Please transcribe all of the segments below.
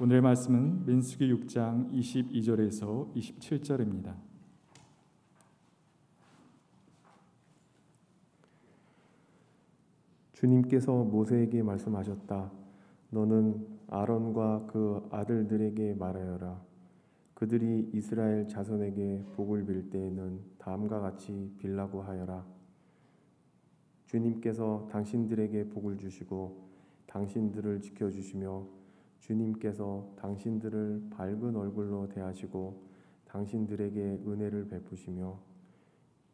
오늘 말씀은 민수기 6장 22절에서 27절입니다. 주님께서 모세에게 말씀하셨다. 너는 아론과 그 아들들에게 말하여라. 그들이 이스라엘 자손에게 복을 빌 때에는 다음과 같이 빌라고 하여라. 주님께서 당신들에게 복을 주시고 당신들을 지켜 주시며 주님께서 당신들을 밝은 얼굴로 대하시고 당신들에게 은혜를 베푸시며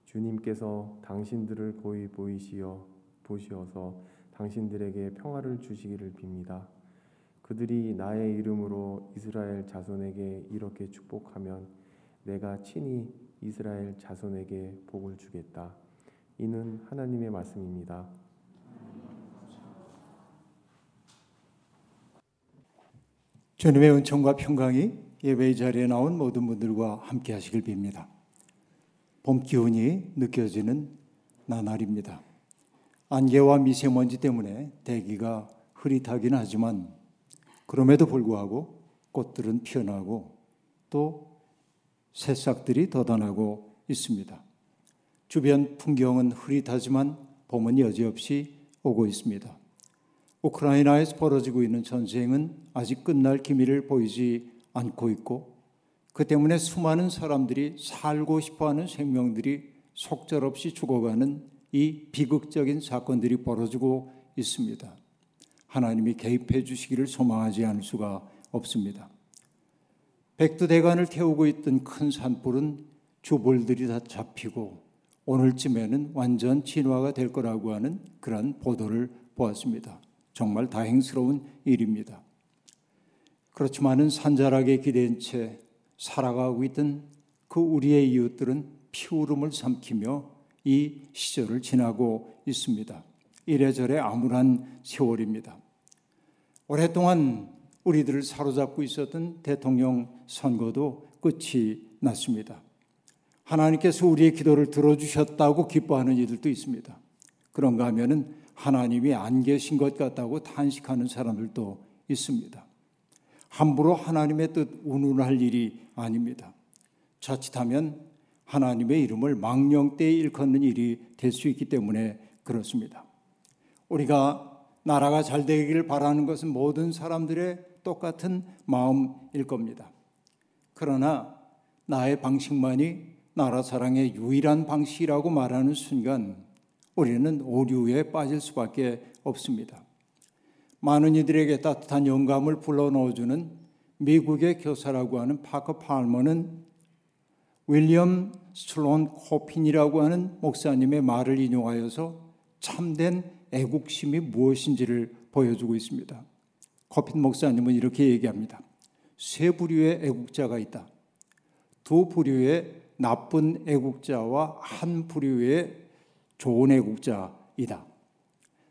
주님께서 당신들을 고이 보이시어 보시어서 당신들에게 평화를 주시기를 빕니다. 그들이 나의 이름으로 이스라엘 자손에게 이렇게 축복하면 내가 친히 이스라엘 자손에게 복을 주겠다. 이는 하나님의 말씀입니다. 주님의 은총과 평강이 예배 자리에 나온 모든 분들과 함께 하시길 빕니다. 봄 기운이 느껴지는 나날입니다. 안개와 미세먼지 때문에 대기가 흐릿하긴 하지만 그럼에도 불구하고 꽃들은 피어나고 또 새싹들이 돋아나고 있습니다. 주변 풍경은 흐릿하지만 봄은 여지없이 오고 있습니다. 우크라이나에서 벌어지고 있는 전쟁은 아직 끝날 기미를 보이지 않고 있고 그 때문에 수많은 사람들이 살고 싶어하는 생명들이 속절없이 죽어가는 이 비극적인 사건들이 벌어지고 있습니다. 하나님이 개입해 주시기를 소망하지 않을 수가 없습니다. 백두대간을 태우고 있던 큰 산불은 주볼들이 다 잡히고 오늘쯤에는 완전 진화가 될 거라고 하는 그런 보도를 보았습니다. 정말 다행스러운 일입니다. 그렇지만은 산자락에 기댄 채 살아가고 있던 그 우리의 이웃들은 피울음을 삼키며 이 시절을 지나고 있습니다. 이래저래 암울한 세월입니다. 오랫동안 우리들을 사로잡고 있었던 대통령 선거도 끝이 났습니다. 하나님께서 우리의 기도를 들어주셨다고 기뻐하는 이들도 있습니다. 그런가 하면은 하나님이 안 계신 것 같다고 탄식하는 사람들도 있습니다. 함부로 하나님의 뜻 운운할 일이 아닙니다. 자칫하면 하나님의 이름을 망령되이 일컫는 일이 될 수 있기 때문에 그렇습니다. 우리가 나라가 잘 되기를 바라는 것은 모든 사람들의 똑같은 마음일 겁니다. 그러나 나의 방식만이 나라 사랑의 유일한 방식이라고 말하는 순간 우리는 오류에 빠질 수밖에 없습니다. 많은 이들에게 따뜻한 영감을 불러넣어주는 미국의 교사라고 하는 파커 팔머는 윌리엄 슬론 코핀이라고 하는 목사님의 말을 인용하여서 참된 애국심이 무엇인지를 보여주고 있습니다. 코핀 목사님은 이렇게 얘기합니다. 세 부류의 애국자가 있다. 두 부류의 나쁜 애국자와 한 부류의 좋은 애국자이다.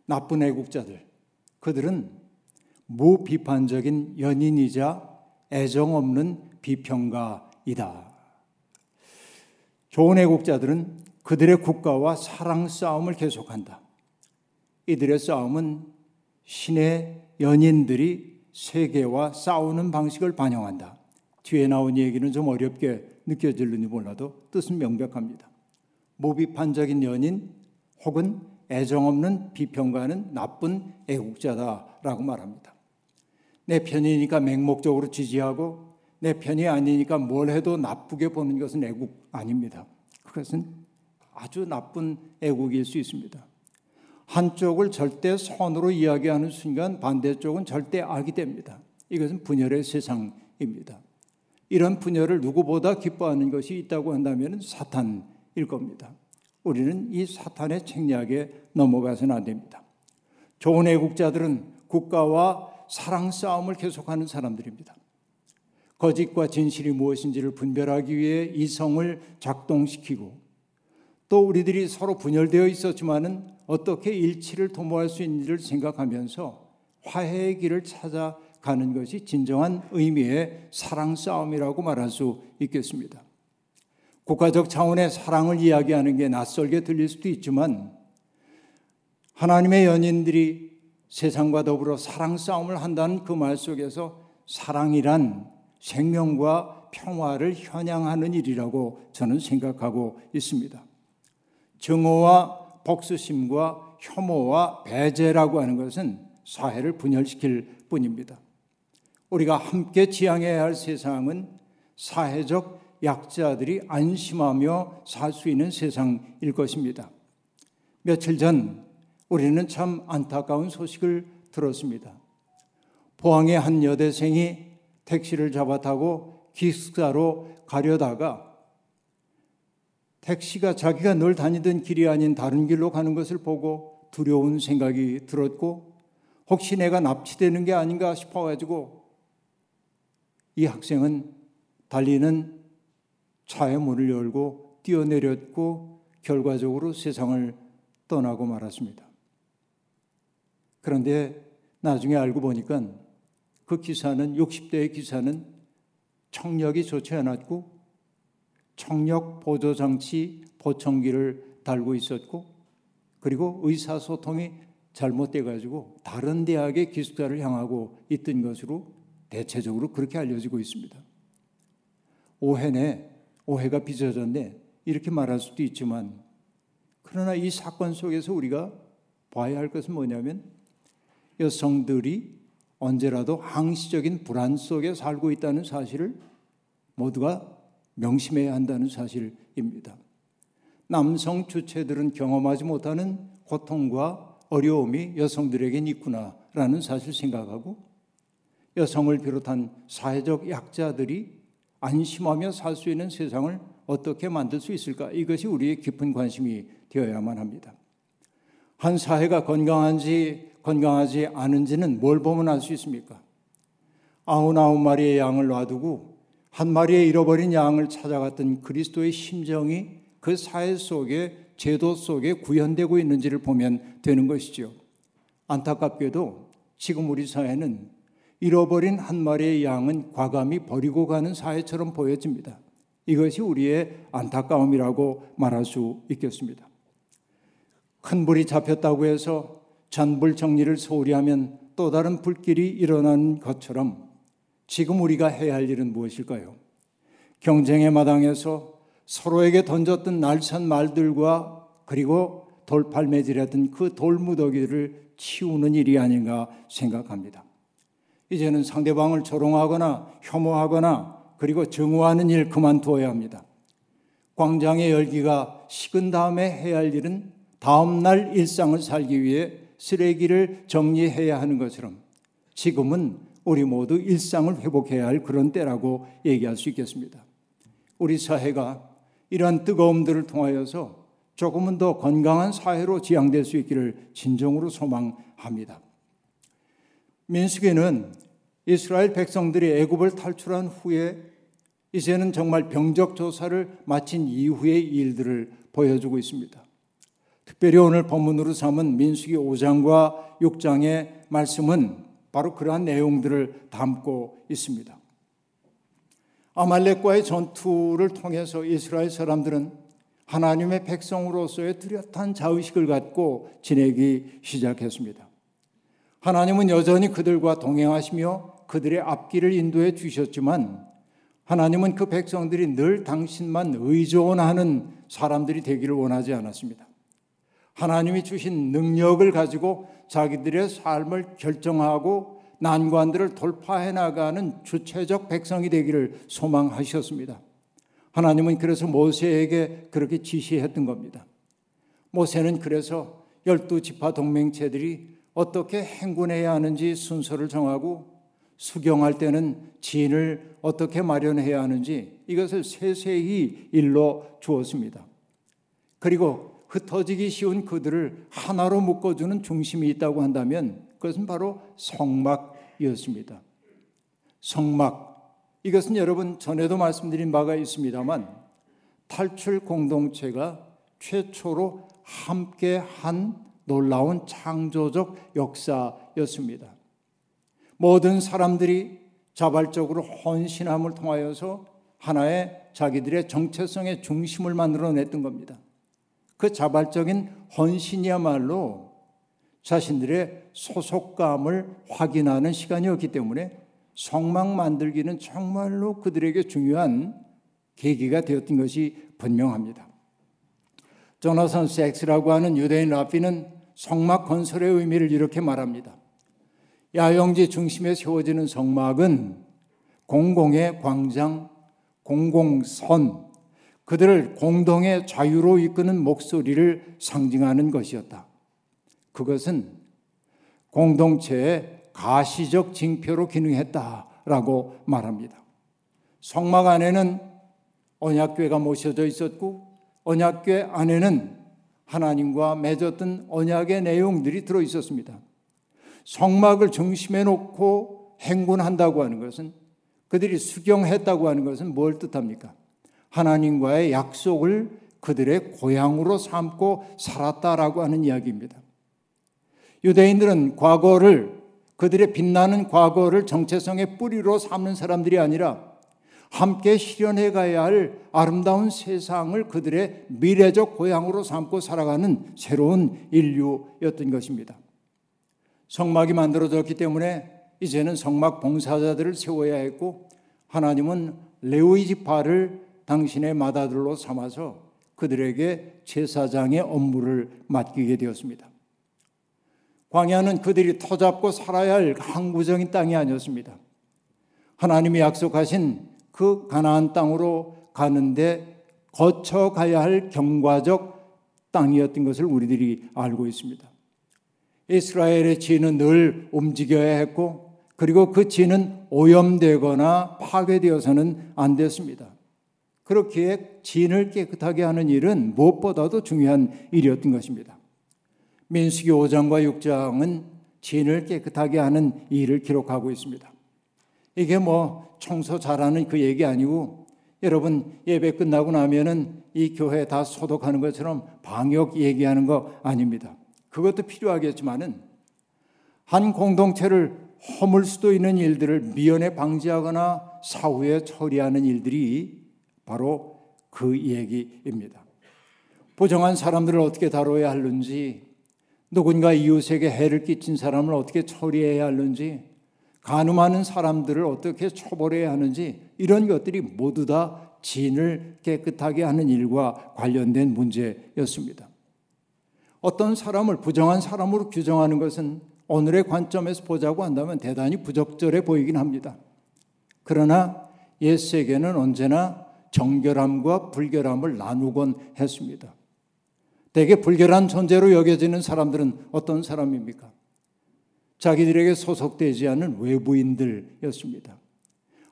나쁜 애국자들. 그들은 무비판적인 연인이자 애정 없는 비평가이다. 좋은 애국자들은 그들의 국가와 사랑 싸움을 계속한다. 이들의 싸움은 신의 연인들이 세계와 싸우는 방식을 반영한다. 뒤에 나온 얘기는 좀 어렵게 느껴질는지 몰라도 뜻은 명백합니다. 무비판적인 연인 혹은 애정 없는 비평가는 나쁜 애국자다라고 말합니다. 내 편이니까 맹목적으로 지지하고 내 편이 아니니까 뭘 해도 나쁘게 보는 것은 애국 아닙니다. 그것은 아주 나쁜 애국일 수 있습니다. 한쪽을 절대 선으로 이야기하는 순간 반대쪽은 절대 악이 됩니다. 이것은 분열의 세상입니다. 이런 분열을 누구보다 기뻐하는 것이 있다고 한다면 사탄 일 겁니다. 우리는 이 사탄의 책략에 넘어가서는 안 됩니다. 좋은 애국자들은 국가와 사랑 싸움을 계속하는 사람들입니다. 거짓과 진실이 무엇인지를 분별하기 위해 이성을 작동시키고 또 우리들이 서로 분열되어 있었지만은 어떻게 일치를 도모할 수 있는지를 생각하면서 화해의 길을 찾아가는 것이 진정한 의미의 사랑 싸움이라고 말할 수 있겠습니다. 국가적 차원의 사랑을 이야기하는 게 낯설게 들릴 수도 있지만 하나님의 연인들이 세상과 더불어 사랑 싸움을 한다는 그 말 속에서 사랑이란 생명과 평화를 현양하는 일이라고 저는 생각하고 있습니다. 정오와 복수심과 혐오와 배제라고 하는 것은 사회를 분열시킬 뿐입니다. 우리가 함께 지향해야 할 세상은 사회적 약자들이 안심하며 살 수 있는 세상일 것입니다. 며칠 전 우리는 참 안타까운 소식을 들었습니다. 포항의 한 여대생이 택시를 잡아 타고 기숙사로 가려다가 택시가 자기가 늘 다니던 길이 아닌 다른 길로 가는 것을 보고 두려운 생각이 들었고 혹시 내가 납치되는 게 아닌가 싶어가지고 이 학생은 달리는 차의 문을 열고 뛰어내렸고 결과적으로 세상을 떠나고 말았습니다. 그런데 나중에 알고 보니까 그 기사는 60대의 기사는 청력이 좋지 않았고 청력 보조 장치 보청기를 달고 있었고 그리고 의사소통이 잘못돼 가지고 다른 대학의 기숙사를 향하고 있던 것으로 대체적으로 그렇게 알려지고 있습니다. 오해네, 오해가 빚어졌네 이렇게 말할 수도 있지만 그러나 이 사건 속에서 우리가 봐야 할 것은 뭐냐면 여성들이 언제라도 항시적인 불안 속에 살고 있다는 사실을 모두가 명심해야 한다는 사실입니다. 남성 주체들은 경험하지 못하는 고통과 어려움이 여성들에겐 있구나라는 사실 생각하고 여성을 비롯한 사회적 약자들이 안심하며 살 수 있는 세상을 어떻게 만들 수 있을까? 이것이 우리의 깊은 관심이 되어야만 합니다. 한 사회가 건강한지 건강하지 않은지는 뭘 보면 알 수 있습니까? 아흔아홉 마리의 양을 놔두고 한 마리의 잃어버린 양을 찾아갔던 그리스도의 심정이 그 사회 속에 제도 속에 구현되고 있는지를 보면 되는 것이죠. 안타깝게도 지금 우리 사회는 잃어버린 한 마리의 양은 과감히 버리고 가는 사회처럼 보여집니다. 이것이 우리의 안타까움이라고 말할 수 있겠습니다. 큰 불이 잡혔다고 해서 잔불 정리를 소홀히 하면 또 다른 불길이 일어나는 것처럼 지금 우리가 해야 할 일은 무엇일까요? 경쟁의 마당에서 서로에게 던졌던 날선 말들과 그리고 돌팔매질했던 그 돌무더기를 치우는 일이 아닌가 생각합니다. 이제는 상대방을 조롱하거나 혐오하거나 그리고 증오하는 일 그만두어야 합니다. 광장의 열기가 식은 다음에 해야 할 일은 다음날 일상을 살기 위해 쓰레기를 정리해야 하는 것처럼 지금은 우리 모두 일상을 회복해야 할 그런 때라고 얘기할 수 있겠습니다. 우리 사회가 이러한 뜨거움들을 통하여서 조금은 더 건강한 사회로 지향될 수 있기를 진정으로 소망합니다. 민수기는 이스라엘 백성들이 애굽을 탈출한 후에 이제는 정말 병적 조사를 마친 이후의 일들을 보여주고 있습니다. 특별히 오늘 본문으로 삼은 민수기 5장과 6장의 말씀은 바로 그러한 내용들을 담고 있습니다. 아말렉과의 전투를 통해서 이스라엘 사람들은 하나님의 백성으로서의 뚜렷한 자의식을 갖고 지내기 시작했습니다. 하나님은 여전히 그들과 동행하시며 그들의 앞길을 인도해 주셨지만 하나님은 그 백성들이 늘 당신만 의존하는 사람들이 되기를 원하지 않았습니다. 하나님이 주신 능력을 가지고 자기들의 삶을 결정하고 난관들을 돌파해 나가는 주체적 백성이 되기를 소망하셨습니다. 하나님은 그래서 모세에게 그렇게 지시했던 겁니다. 모세는 그래서 열두 지파 동맹체들이 어떻게 행군해야 하는지 순서를 정하고 수경할 때는 진을 어떻게 마련해야 하는지 이것을 세세히 일러 주었습니다. 그리고 흩어지기 쉬운 그들을 하나로 묶어주는 중심이 있다고 한다면 그것은 바로 성막이었습니다. 성막. 이것은 여러분 전에도 말씀드린 바가 있습니다만 탈출 공동체가 최초로 함께 한 놀라운 창조적 역사였습니다. 모든 사람들이 자발적으로 헌신함을 통하여서 하나의 자기들의 정체성의 중심을 만들어냈던 겁니다. 그 자발적인 헌신이야말로 자신들의 소속감을 확인하는 시간이었기 때문에 성막 만들기는 정말로 그들에게 중요한 계기가 되었던 것이 분명합니다. 조나선 섹스라고 하는 유대인 랍비는 성막 건설의 의미를 이렇게 말합니다. 야영지 중심에 세워지는 성막은 공공의 광장, 공공선, 그들을 공동의 자유로 이끄는 목소리를 상징하는 것이었다. 그것은 공동체의 가시적 징표로 기능했다라고 말합니다. 성막 안에는 언약궤가 모셔져 있었고 언약궤 안에는 하나님과 맺었던 언약의 내용들이 들어 있었습니다. 성막을 중심에 놓고 행군한다고 하는 것은 그들이 수경했다고 하는 것은 뭘 뜻합니까? 하나님과의 약속을 그들의 고향으로 삼고 살았다라고 하는 이야기입니다. 유대인들은 과거를 그들의 빛나는 과거를 정체성의 뿌리로 삼는 사람들이 아니라 함께 실현해 가야 할 아름다운 세상을 그들의 미래적 고향으로 삼고 살아가는 새로운 인류였던 것입니다. 성막이 만들어졌기 때문에 이제는 성막 봉사자들을 세워야 했고 하나님은 레위 지파를 당신의 마다들로 삼아서 그들에게 제사장의 업무를 맡기게 되었습니다. 광야는 그들이 터잡고 살아야 할 항구적인 땅이 아니었습니다. 하나님이 약속하신 그 가나안 땅으로 가는데 거쳐 가야 할 경과적 땅이었던 것을 우리들이 알고 있습니다. 이스라엘의 지는 늘 움직여야 했고 그리고 그 지는 오염되거나 파괴되어서는 안 됐습니다. 그렇기에 진을 깨끗하게 하는 일은 무엇보다도 중요한 일이었던 것입니다. 민수기 5장과 6장은 진을 깨끗하게 하는 일을 기록하고 있습니다. 이게 뭐 청소 잘하는 그 얘기 아니고 여러분 예배 끝나고 나면은 이 교회 다 소독하는 것처럼 방역 얘기하는 거 아닙니다. 그것도 필요하겠지만은 한 공동체를 허물 수도 있는 일들을 미연에 방지하거나 사후에 처리하는 일들이 바로 그 얘기입니다. 부정한 사람들을 어떻게 다뤄야 하는지, 누군가 이웃에게 해를 끼친 사람을 어떻게 처리해야 하는지, 간음하는 사람들을 어떻게 처벌해야 하는지 이런 것들이 모두 다 진을 깨끗하게 하는 일과 관련된 문제였습니다. 어떤 사람을 부정한 사람으로 규정하는 것은 오늘의 관점에서 보자고 한다면 대단히 부적절해 보이긴 합니다. 그러나 옛 세계는 언제나 정결함과 불결함을 나누곤 했습니다. 대개 불결한 존재로 여겨지는 사람들은 어떤 사람입니까? 자기들에게 소속되지 않은 외부인들이었습니다.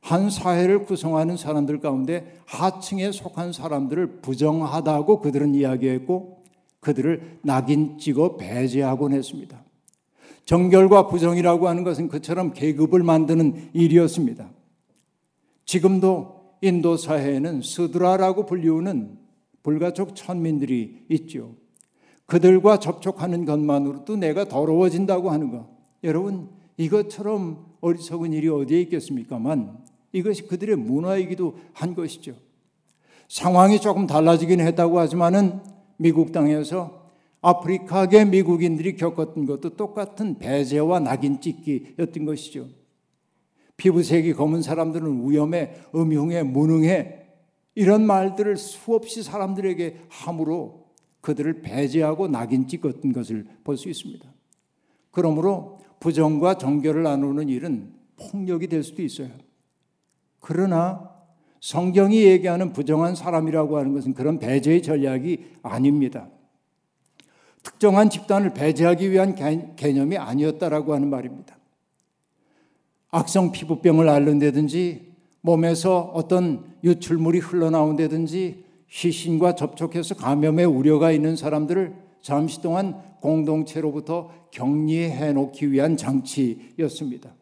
한 사회를 구성하는 사람들 가운데 하층에 속한 사람들을 부정하다고 그들은 이야기했고 그들을 낙인 찍어 배제하곤 했습니다. 정결과 부정이라고 하는 것은 그처럼 계급을 만드는 일이었습니다. 지금도 인도 사회에는 스드라라고 불리우는 불가촉 천민들이 있죠. 그들과 접촉하는 것만으로도 내가 더러워진다고 하는 것. 여러분, 이것처럼 어리석은 일이 어디에 있겠습니까만 이것이 그들의 문화이기도 한 것이죠. 상황이 조금 달라지긴 했다고 하지만은 미국 땅에서 아프리카계 미국인들이 겪었던 것도 똑같은 배제와 낙인 찍기였던 것이죠. 피부색이 검은 사람들은 위험해, 음흉해, 무능해 이런 말들을 수없이 사람들에게 함으로 그들을 배제하고 낙인 찍었던 것을 볼 수 있습니다. 그러므로 부정과 정결을 나누는 일은 폭력이 될 수도 있어요. 그러나 성경이 얘기하는 부정한 사람이라고 하는 것은 그런 배제의 전략이 아닙니다. 특정한 집단을 배제하기 위한 개념이 아니었다라고 하는 말입니다. 악성 피부병을 앓는다든지 몸에서 어떤 유출물이 흘러나온다든지 시신과 접촉해서 감염의 우려가 있는 사람들을 잠시 동안 공동체로부터 격리해 놓기 위한 장치였습니다.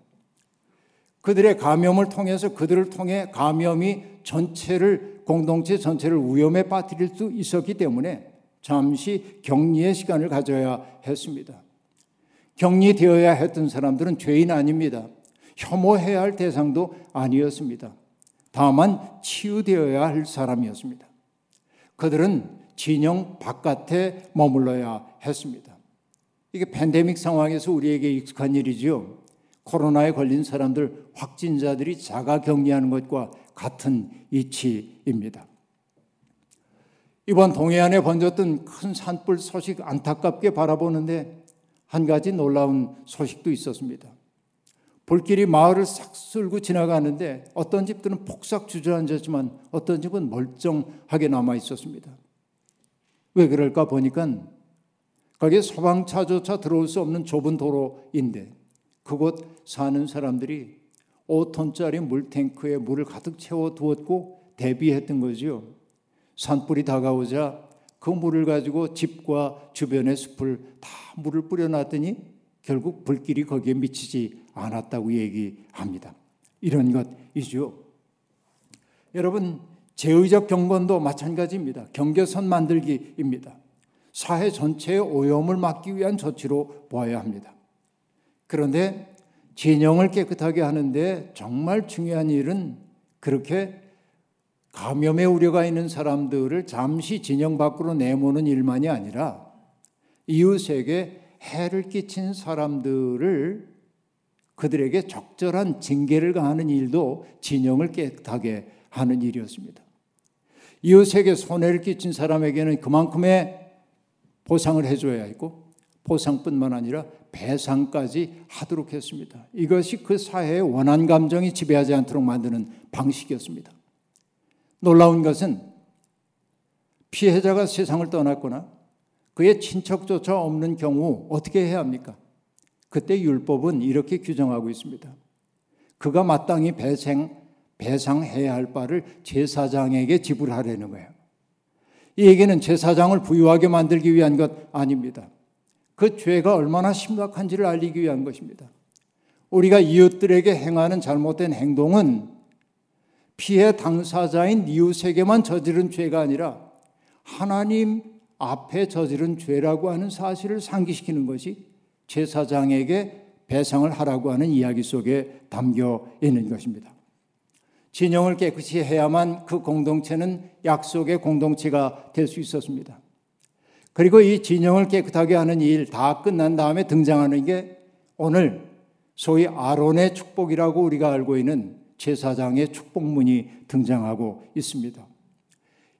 그들의 감염을 통해서 그들을 통해 감염이 전체를 공동체 전체를 위험에 빠뜨릴 수 있었기 때문에 잠시 격리의 시간을 가져야 했습니다. 격리되어야 했던 사람들은 죄인 아닙니다. 혐오해야 할 대상도 아니었습니다. 다만 치유되어야 할 사람이었습니다. 그들은 진영 바깥에 머물러야 했습니다. 이게 팬데믹 상황에서 우리에게 익숙한 일이죠. 코로나에 걸린 사람들 확진자들이 자가 격리하는 것과 같은 이치입니다. 이번 동해안에 번졌던 큰 산불 소식 안타깝게 바라보는데 한 가지 놀라운 소식도 있었습니다. 불길이 마을을 싹 쓸고 지나가는데 어떤 집들은 폭삭 주저앉았지만 어떤 집은 멀쩡하게 남아 있었습니다. 왜 그럴까 보니까 거기에 소방차조차 들어올 수 없는 좁은 도로인데 그곳 사는 사람들이 5톤짜리 물탱크에 물을 가득 채워 두었고 대비했던 거죠. 산불이 다가오자 그 물을 가지고 집과 주변의 숲을 다 물을 뿌려놨더니 결국 불길이 거기에 미치지 않았다고 얘기합니다. 이런 것이죠. 여러분, 제의적 경건도 마찬가지입니다. 경계선 만들기입니다. 사회 전체의 오염을 막기 위한 조치로 보아야 합니다. 그런데 진영을 깨끗하게 하는데 정말 중요한 일은 그렇게 감염의 우려가 있는 사람들을 잠시 진영 밖으로 내모는 일만이 아니라 이웃에게 해를 끼친 사람들을 그들에게 적절한 징계를 가하는 일도 진영을 깨끗하게 하는 일이었습니다. 이웃에게 손해를 끼친 사람에게는 그만큼의 보상을 해줘야 했고 보상뿐만 아니라 배상까지 하도록 했습니다. 이것이 그 사회의 원한 감정이 지배하지 않도록 만드는 방식이었습니다. 놀라운 것은 피해자가 세상을 떠났거나 그의 친척조차 없는 경우 어떻게 해야 합니까? 그때 율법은 이렇게 규정하고 있습니다. 그가 마땅히 배상, 배상해야 할 바를 제사장에게 지불하려는 거예요. 이 얘기는 제사장을 부유하게 만들기 위한 것 아닙니다. 그 죄가 얼마나 심각한지를 알리기 위한 것입니다. 우리가 이웃들에게 행하는 잘못된 행동은 피해 당사자인 이웃에게만 저지른 죄가 아니라 하나님 앞에 저지른 죄라고 하는 사실을 상기시키는 것이 제사장에게 배상을 하라고 하는 이야기 속에 담겨 있는 것입니다. 진영을 깨끗이 해야만 그 공동체는 약속의 공동체가 될 수 있었습니다. 그리고 이 진영을 깨끗하게 하는 일 다 끝난 다음에 등장하는 게 오늘 소위 아론의 축복이라고 우리가 알고 있는 제사장의 축복문이 등장하고 있습니다.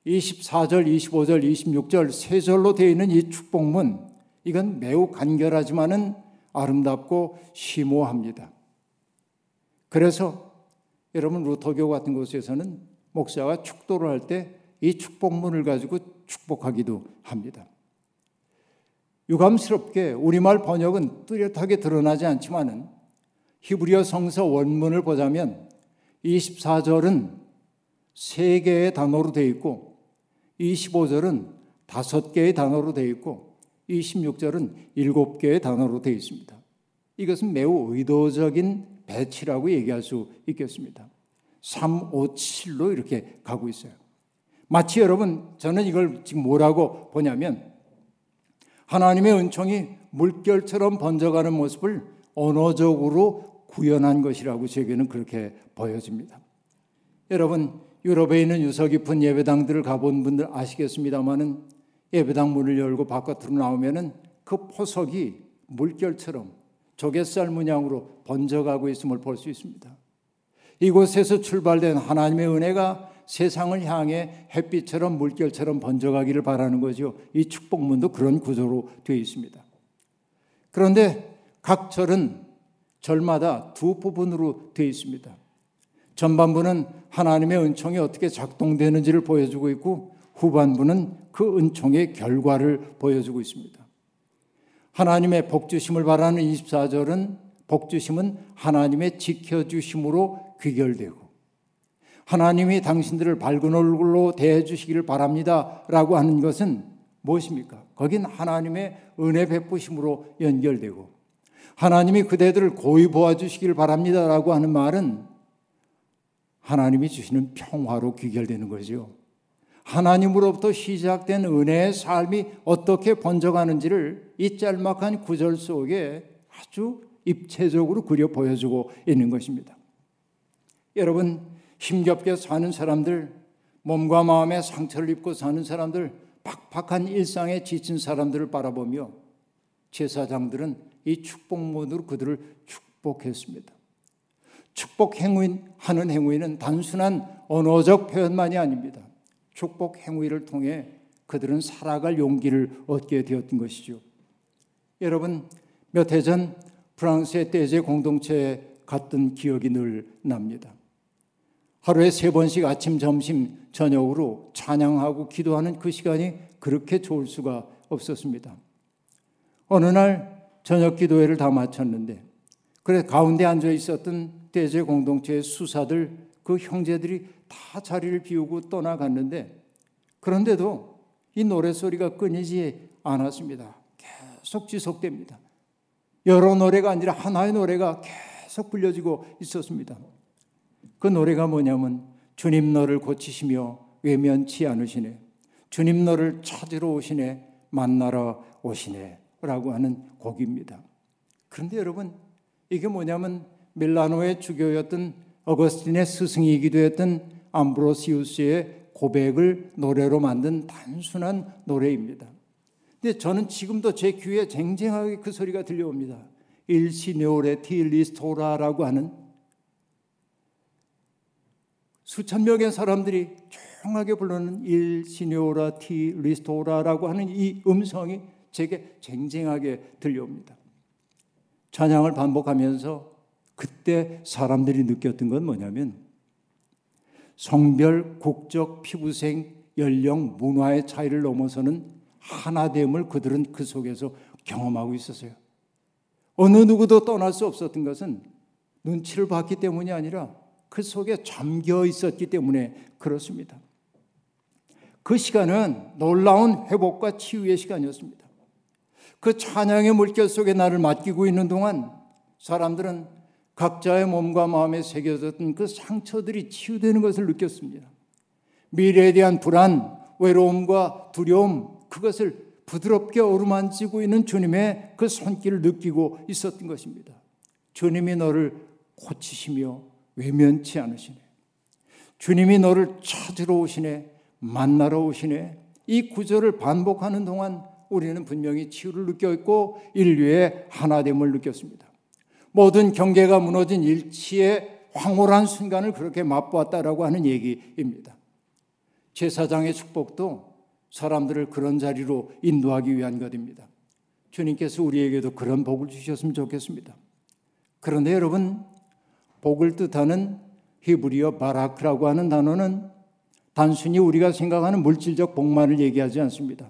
24절, 25절, 26절 세 절로 되어 있는 이 축복문 이건 매우 간결하지만은 아름답고 심오합니다. 그래서 여러분 루터교 같은 곳에서는 목사가 축도를 할 때 이 축복문을 가지고 축복하기도 합니다. 유감스럽게 우리말 번역은 뚜렷하게 드러나지 않지만은 히브리어 성서 원문을 보자면 24절은 세 개의 단어로 되어 있고 25절은 다섯 개의 단어로 되어 있고 26절은 일곱 개의 단어로 되어 있습니다. 이것은 매우 의도적인 배치라고 얘기할 수 있겠습니다. 3, 5, 7로 이렇게 가고 있어요. 마치 여러분, 저는 이걸 지금 뭐라고 보냐면 하나님의 은총이 물결처럼 번져가는 모습을 언어적으로 구현한 것이라고 제게는 그렇게 보여집니다. 여러분, 유럽에 있는 유서 깊은 예배당들을 가본 분들 아시겠습니다만은 예배당 문을 열고 바깥으로 나오면은 그 포석이 물결처럼 조갯살 문양으로 번져가고 있음을 볼 수 있습니다. 이곳에서 출발된 하나님의 은혜가 세상을 향해 햇빛처럼 물결처럼 번져가기를 바라는 거죠. 이 축복문도 그런 구조로 되어 있습니다. 그런데 각 절은 절마다 두 부분으로 되어 있습니다. 전반부는 하나님의 은총이 어떻게 작동되는지를 보여주고 있고 후반부는 그 은총의 결과를 보여주고 있습니다. 하나님의 복주심을 바라는 24절은 복주심은 하나님의 지켜주심으로 귀결되고 하나님이 당신들을 밝은 얼굴로 대해 주시기를 바랍니다. 라고 하는 것은 무엇입니까? 거긴 하나님의 은혜 베푸심으로 연결되고 하나님이 그대들을 고이 보아 주시기를 바랍니다. 라고 하는 말은 하나님이 주시는 평화로 귀결되는 거죠. 하나님으로부터 시작된 은혜의 삶이 어떻게 번져가는지를 이 짤막한 구절 속에 아주 입체적으로 그려 보여주고 있는 것입니다. 여러분, 힘겹게 사는 사람들, 몸과 마음에 상처를 입고 사는 사람들, 팍팍한 일상에 지친 사람들을 바라보며 제사장들은 이 축복문으로 그들을 축복했습니다. 축복 행위 하는 행위는 단순한 언어적 표현만이 아닙니다. 축복 행위를 통해 그들은 살아갈 용기를 얻게 되었던 것이죠. 여러분 몇 해 전 프랑스의 떼제 공동체에 갔던 기억이 늘 납니다. 하루에 세 번씩 아침, 점심, 저녁으로 찬양하고 기도하는 그 시간이 그렇게 좋을 수가 없었습니다. 어느 날 저녁 기도회를 다 마쳤는데 그래 가운데 앉아 있었던 대제 공동체의 수사들 그 형제들이 다 자리를 비우고 떠나갔는데 그런데도 이 노래 소리가 끊이지 않았습니다. 계속 지속됩니다. 여러 노래가 아니라 하나의 노래가 계속 불려지고 있었습니다. 그 노래가 뭐냐면 주님 너를 고치시며 외면치 않으시네. 주님 너를 찾으러 오시네. 만나러 오시네. 라고 하는 곡입니다. 그런데 여러분, 이게 뭐냐면 밀라노의 주교였던 어거스틴의 스승이기도 했던 암브로시우스의 고백을 노래로 만든 단순한 노래입니다. 근데 저는 지금도 제 귀에 쟁쟁하게 그 소리가 들려옵니다. 일시뇨레 틸리스토라라고 하는 수천 명의 사람들이 조용하게 부르는 일시뇨라 티 리스토라라고 하는 이 음성이 제게 쟁쟁하게 들려옵니다. 찬양을 반복하면서 그때 사람들이 느꼈던 건 뭐냐면 성별, 국적, 피부색, 연령, 문화의 차이를 넘어서는 하나됨을 그들은 그 속에서 경험하고 있었어요. 어느 누구도 떠날 수 없었던 것은 눈치를 봤기 때문이 아니라 그 속에 잠겨 있었기 때문에 그렇습니다. 그 시간은 놀라운 회복과 치유의 시간이었습니다. 그 찬양의 물결 속에 나를 맡기고 있는 동안 사람들은 각자의 몸과 마음에 새겨졌던 그 상처들이 치유되는 것을 느꼈습니다. 미래에 대한 불안, 외로움과 두려움, 그것을 부드럽게 어루만지고 있는 주님의 그 손길을 느끼고 있었던 것입니다. 주님이 너를 고치시며 외면치 않으시네. 주님이 너를 찾으러 오시네. 만나러 오시네. 이 구절을 반복하는 동안 우리는 분명히 치유를 느꼈고 인류의 하나됨을 느꼈습니다. 모든 경계가 무너진 일치의 황홀한 순간을 그렇게 맛보았다라고 하는 얘기입니다. 제사장의 축복도 사람들을 그런 자리로 인도하기 위한 것입니다. 주님께서 우리에게도 그런 복을 주셨으면 좋겠습니다. 그런데 여러분, 복을 뜻하는 히브리어 바라크라고 하는 단어는 단순히 우리가 생각하는 물질적 복만을 얘기하지 않습니다.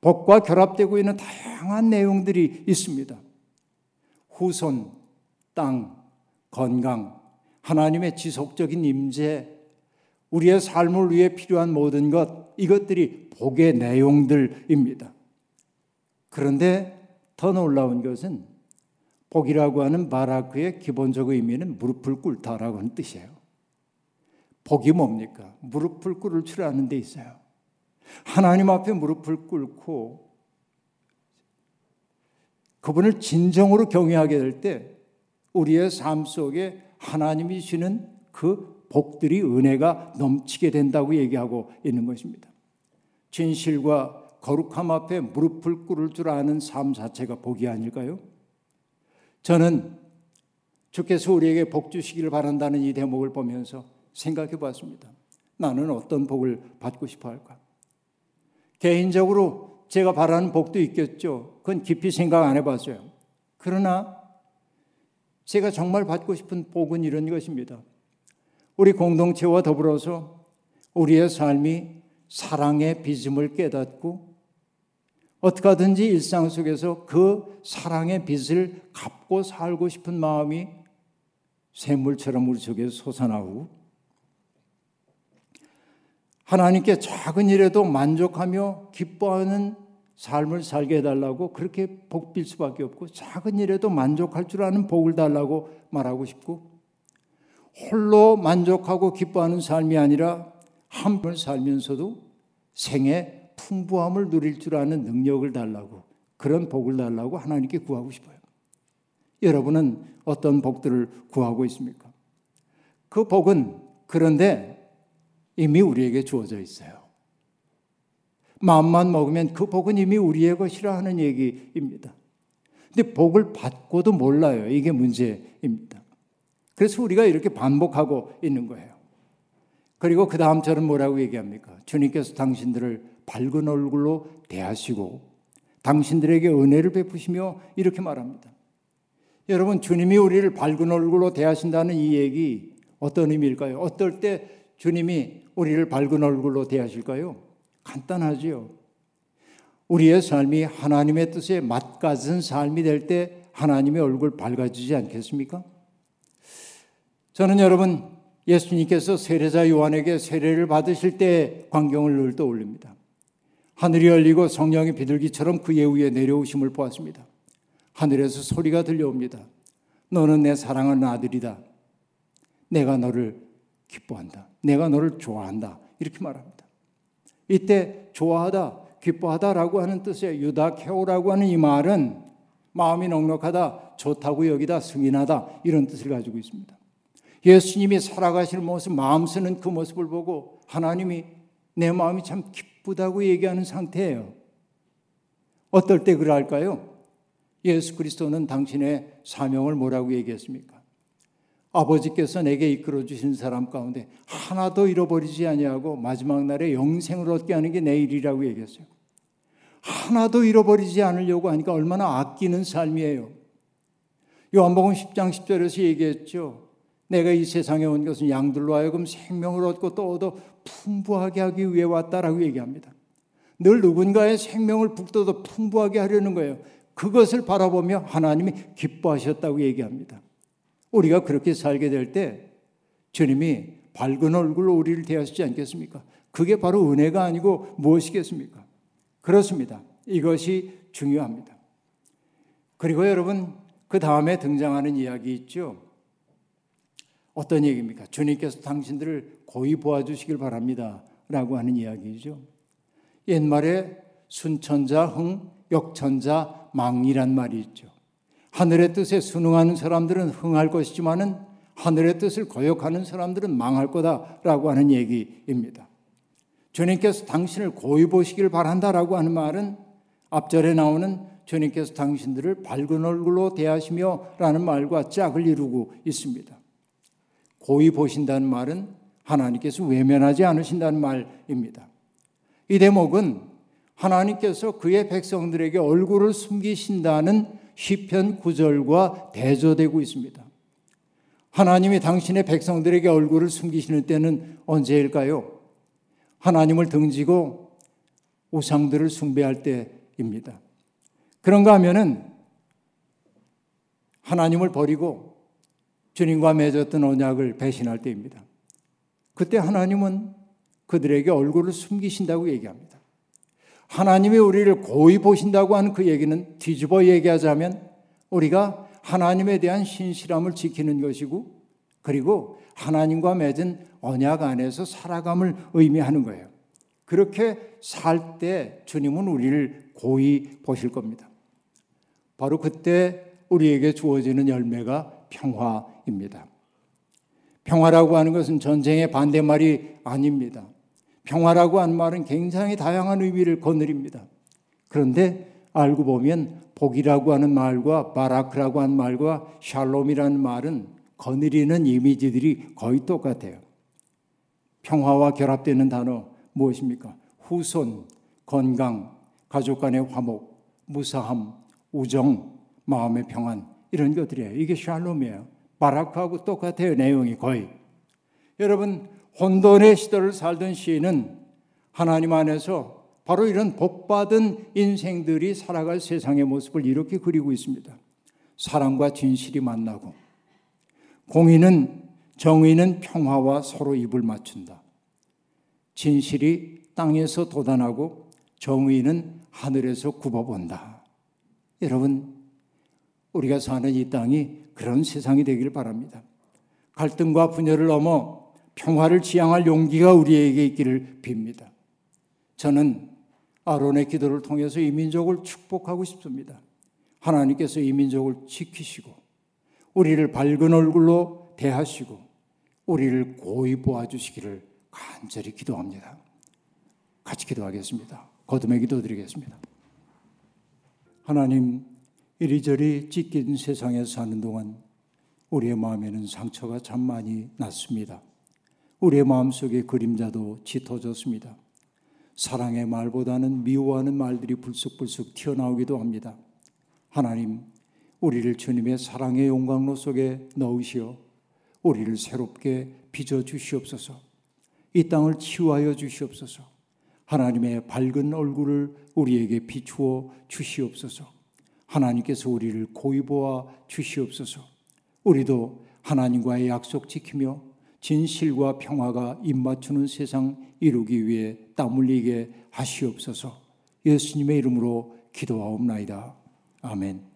복과 결합되고 있는 다양한 내용들이 있습니다. 후손, 땅, 건강, 하나님의 지속적인 임재, 우리의 삶을 위해 필요한 모든 것, 이것들이 복의 내용들입니다. 그런데 더 놀라운 것은 복이라고 하는 바라크의 기본적 의미는 무릎을 꿇다라고 하는 뜻이에요. 복이 뭡니까? 무릎을 꿇을 줄 아는 데 있어요. 하나님 앞에 무릎을 꿇고 그분을 진정으로 경외하게 될 때 우리의 삶 속에 하나님이 주시는 그 복들이 은혜가 넘치게 된다고 얘기하고 있는 것입니다. 진실과 거룩함 앞에 무릎을 꿇을 줄 아는 삶 자체가 복이 아닐까요? 저는 주께서 우리에게 복 주시기를 바란다는 이 대목을 보면서 생각해 봤습니다. 나는 어떤 복을 받고 싶어 할까? 개인적으로 제가 바라는 복도 있겠죠. 그건 깊이 생각 안 해봤어요. 그러나 제가 정말 받고 싶은 복은 이런 것입니다. 우리 공동체와 더불어서 우리의 삶이 사랑의 빚음을 깨닫고 어떻게 하든지 일상 속에서 그 사랑의 빚을 갚고 살고 싶은 마음이 샘물처럼 우리 속에 솟아나오고 하나님께 작은 일에도 만족하며 기뻐하는 삶을 살게 해달라고 그렇게 복 빌 수밖에 없고 작은 일에도 만족할 줄 아는 복을 달라고 말하고 싶고 홀로 만족하고 기뻐하는 삶이 아니라 한 번 살면서도 생애 풍부함을 누릴 줄 아는 능력을 달라고 그런 복을 달라고 하나님께 구하고 싶어요. 여러분은 어떤 복들을 구하고 있습니까? 그 복은 그런데 이미 우리에게 주어져 있어요. 마음만 먹으면 그 복은 이미 우리의 것이라 하는 얘기입니다. 근데 복을 받고도 몰라요. 이게 문제입니다. 그래서 우리가 이렇게 반복하고 있는 거예요. 그리고 그 다음처럼 뭐라고 얘기합니까? 주님께서 당신들을 밝은 얼굴로 대하시고 당신들에게 은혜를 베푸시며 이렇게 말합니다. 여러분, 주님이 우리를 밝은 얼굴로 대하신다는 이 얘기 어떤 의미일까요? 어떨 때 주님이 우리를 밝은 얼굴로 대하실까요? 간단하지요. 우리의 삶이 하나님의 뜻에 맞가진 삶이 될 때 하나님의 얼굴 밝아지지 않겠습니까? 저는 여러분 예수님께서 세례자 요한에게 세례를 받으실 때 광경을 늘 떠올립니다. 하늘이 열리고 성령이 비둘기처럼 그의 위에 내려오심을 보았습니다. 하늘에서 소리가 들려옵니다. 너는 내 사랑하는 아들이다. 내가 너를 기뻐한다. 내가 너를 좋아한다. 이렇게 말합니다. 이때 좋아하다, 기뻐하다라고 하는 뜻의 유다케오라고 하는 이 말은 마음이 넉넉하다, 좋다고 여기다, 승인하다 이런 뜻을 가지고 있습니다. 예수님이 살아가실 모습, 마음 쓰는 그 모습을 보고 하나님이 내 마음이 참 기 쁘다고 얘기하는 상태예요. 어떨 때 그럴까요? 예수 그리스도는 당신의 사명을 뭐라고 얘기했습니까? 아버지께서 내게 이끌어 주신 사람 가운데 하나도 잃어버리지 아니하고 마지막 날에 영생을 얻게 하는 게 내 일이라고 얘기했어요. 하나도 잃어버리지 않으려고 하니까 얼마나 아끼는 삶이에요. 요한복음 10장 10절에서 얘기했죠. 내가 이 세상에 온 것은 양들로 하여금 생명을 얻고 또 얻어 풍부하게 하기 위해 왔다라고 얘기합니다. 늘 누군가의 생명을 북돋아 풍부하게 하려는 거예요. 그것을 바라보며 하나님이 기뻐하셨다고 얘기합니다. 우리가 그렇게 살게 될 때 주님이 밝은 얼굴로 우리를 대하시지 않겠습니까? 그게 바로 은혜가 아니고 무엇이겠습니까? 그렇습니다. 이것이 중요합니다. 그리고 여러분, 그 다음에 등장하는 이야기 있죠. 어떤 얘기입니까? 주님께서 당신들을 고이 보아주시길 바랍니다. 라고 하는 이야기죠. 옛말에 순천자 흥, 역천자 망이란 말이 있죠. 하늘의 뜻에 순응하는 사람들은 흥할 것이지만은 하늘의 뜻을 거역하는 사람들은 망할 거다라고 하는 얘기입니다. 주님께서 당신을 고이 보시길 바란다라고 하는 말은 앞절에 나오는 주님께서 당신들을 밝은 얼굴로 대하시며 라는 말과 짝을 이루고 있습니다. 고이 보신다는 말은 하나님께서 외면하지 않으신다는 말입니다. 이 대목은 하나님께서 그의 백성들에게 얼굴을 숨기신다는 시편 9절과 대조되고 있습니다. 하나님이 당신의 백성들에게 얼굴을 숨기시는 때는 언제일까요? 하나님을 등지고 우상들을 숭배할 때입니다. 그런가 하면은 하나님을 버리고 주님과 맺었던 언약을 배신할 때입니다. 그때 하나님은 그들에게 얼굴을 숨기신다고 얘기합니다. 하나님이 우리를 고이 보신다고 하는 그 얘기는 뒤집어 얘기하자면 우리가 하나님에 대한 신실함을 지키는 것이고 그리고 하나님과 맺은 언약 안에서 살아감을 의미하는 거예요. 그렇게 살 때 주님은 우리를 고이 보실 겁니다. 바로 그때 우리에게 주어지는 열매가 평화 입니다. 평화라고 하는 것은 전쟁의 반대말이 아닙니다. 평화라고 하는 말은 굉장히 다양한 의미를 거느립니다. 그런데 알고 보면 복이라고 하는 말과 바라크라고 하는 말과 샬롬이라는 말은 거느리는 이미지들이 거의 똑같아요. 평화와 결합되는 단어 무엇입니까? 후손, 건강, 가족 간의 화목, 무사함, 우정, 마음의 평안 이런 것들이에요. 이게 샬롬이에요. 바라크하고 똑같아요. 내용이 거의. 여러분 혼돈의 시대를 살던 시인은 하나님 안에서 바로 이런 복받은 인생들이 살아갈 세상의 모습을 이렇게 그리고 있습니다. 사랑과 진실이 만나고 공의는 정의는 평화와 서로 입을 맞춘다. 진실이 땅에서 돋아나고 정의는 하늘에서 굽어본다. 여러분, 우리가 사는 이 땅이 그런 세상이 되기를 바랍니다. 갈등과 분열을 넘어 평화를 지향할 용기가 우리에게 있기를 빕니다. 저는 아론의 기도를 통해서 이 민족을 축복하고 싶습니다. 하나님께서 이 민족을 지키시고 우리를 밝은 얼굴로 대하시고 우리를 고이 보아주시기를 간절히 기도합니다. 같이 기도하겠습니다. 거듭의 기도 드리겠습니다. 하나님, 이리저리 찢긴 세상에 사는 동안 우리의 마음에는 상처가 참 많이 났습니다. 우리의 마음속에 그림자도 짙어졌습니다. 사랑의 말보다는 미워하는 말들이 불쑥불쑥 튀어나오기도 합니다. 하나님, 우리를 주님의 사랑의 용광로 속에 넣으시어 우리를 새롭게 빚어 주시옵소서. 이 땅을 치유하여 주시옵소서. 하나님의 밝은 얼굴을 우리에게 비추어 주시옵소서. 하나님께서 우리를 고이 보아 주시옵소서. 우리도 하나님과의 약속 지키며 진실과 평화가 입맞추는 세상 이루기 위해 땀 흘리게 하시옵소서. 예수님의 이름으로 기도하옵나이다. 아멘.